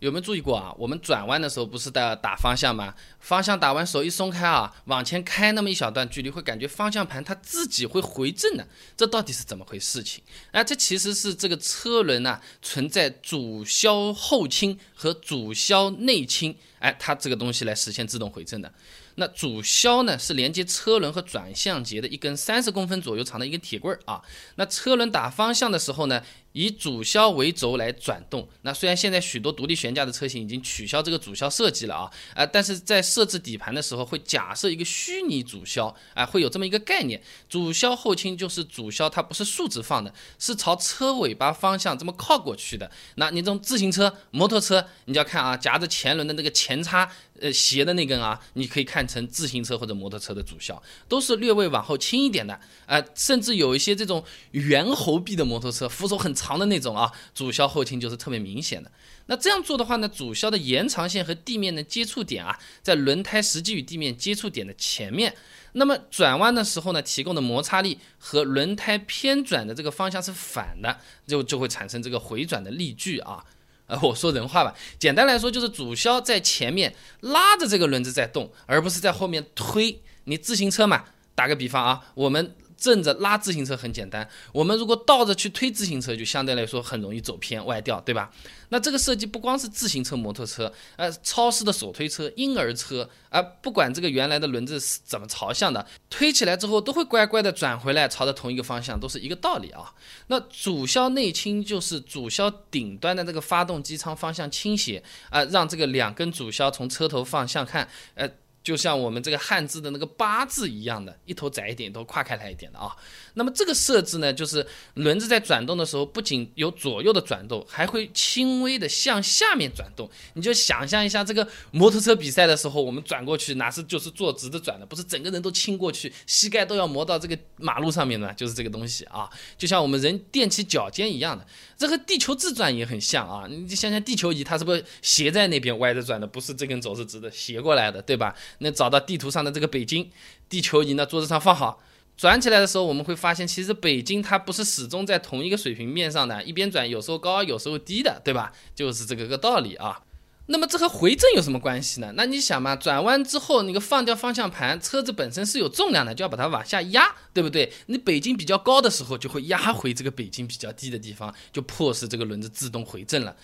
有没有注意过啊？我们转弯的时候不是在打方向吗？方向打完手一松开啊，往前开那么一小段距离，会感觉方向盘它自己会回正的，这到底是怎么回事情？啊，这其实是这个车轮呐存在主销后倾和主销内倾，哎，它这个东西来实现自动回正的。那主销呢是连接车轮和转向节的一根三十公分左右长的一根铁棍儿啊。那车轮打方向的时候呢？以主销为轴来转动。那虽然现在许多独立悬架的车型已经取消这个主销设计了啊，啊，但是在设置底盘的时候会假设一个虚拟主销，啊，会有这么一个概念。主销后倾就是主销，它不是竖直放的，是朝车尾巴方向这么靠过去的。那你这种自行车、摩托车，你就要看啊，夹着前轮的那个前叉，呃，斜的那根啊，你可以看成自行车或者摩托车的主销，都是略微往后倾一点的。啊，甚至有一些这种猿猴臂的摩托车，扶手很长。长的那种啊，主销后倾就是特别明显的。那这样做的话呢，主销的延长线和地面的接触点啊，在轮胎实际与地面接触点的前面。那么转弯的时候呢，提供的摩擦力和轮胎偏转的这个方向是反的，就就会产生这个回转的力矩啊。呃，我说人话吧，简单来说就是主销在前面拉着这个轮子在动，而不是在后面推。你自行车嘛，打个比方啊，我们。正着拉自行车很简单，我们如果倒着去推自行车，就相对来说很容易走偏歪掉，对吧？那这个设计不光是自行车、摩托车，呃，超市的手推车、婴儿车，啊，不管这个原来的轮子是怎么朝向的，推起来之后都会乖乖的转回来，朝着同一个方向，都是一个道理啊。那主销内倾就是主销顶端的这个发动机舱方向倾斜，啊，让这个两根主销从车头方向看，呃。就像我们这个汉字的那个八字一样的，一头窄一点，一头跨开来一点的啊。那么这个设置呢，就是轮子在转动的时候，不仅有左右的转动，还会轻微的向下面转动。你就想象一下，这个摩托车比赛的时候，我们转过去，哪是就是坐直的转的，不是整个人都倾过去，膝盖都要磨到这个马路上面的，就是这个东西啊。就像我们人踮起脚尖一样的，这和地球自转也很像啊。你就想想地球仪，它是不是斜在那边歪着转的，不是这根轴是直的，斜过来的，对吧？那找到地图上的这个北京地球仪呢，桌子上放好，转起来的时候，我们会发现，其实北京它不是始终在同一个水平面上的，一边转有时候高有时候低的，对吧？就是这个个道理啊。那么这和回正有什么关系呢？那你想嘛，转弯之后那个放掉方向盘，车子本身是有重量的，就要把它往下压，对不对？你北京比较高的时候，就会压回这个北京比较低的地方，就迫使这个轮子自动回正了。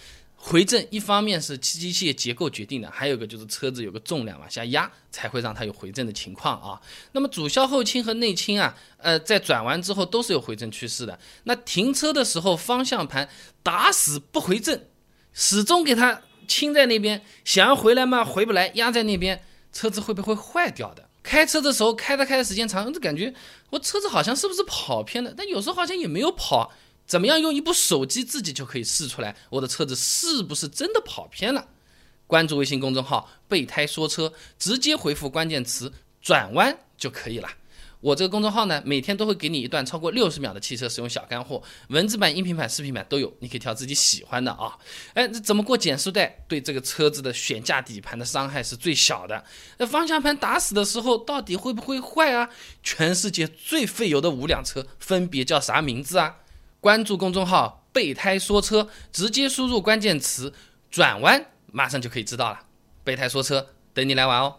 回正一方面是机械结构决定的，还有一个就是车子有个重量往下压，才会让它有回正的情况啊。那么主销后倾和内倾啊，呃，在转弯之后都是有回正趋势的。那停车的时候方向盘打死不回正，始终给它倾在那边，想要回来嘛回不来，压在那边，车子会不会坏掉的？开车的时候开着开的时间长，就感觉我车子好像是不是跑偏了？但有时候好像也没有跑。怎么样用一部手机自己就可以试出来，我的车子是不是真的跑偏了？关注微信公众号“备胎说车”，直接回复关键词“转弯”就可以了。我这个公众号呢，每天都会给你一段超过六十秒的汽车使用小干货，文字版、音频版、视频版都有，你可以挑自己喜欢的啊。哎，这怎么过减速带，对这个车子的悬架底盘的伤害是最小的。那方向盘打死的时候，到底会不会坏啊？全世界最费油的五辆车分别叫啥名字啊？关注公众号“备胎说车”，直接输入关键词“转弯”，马上就可以知道了。备胎说车，等你来玩哦。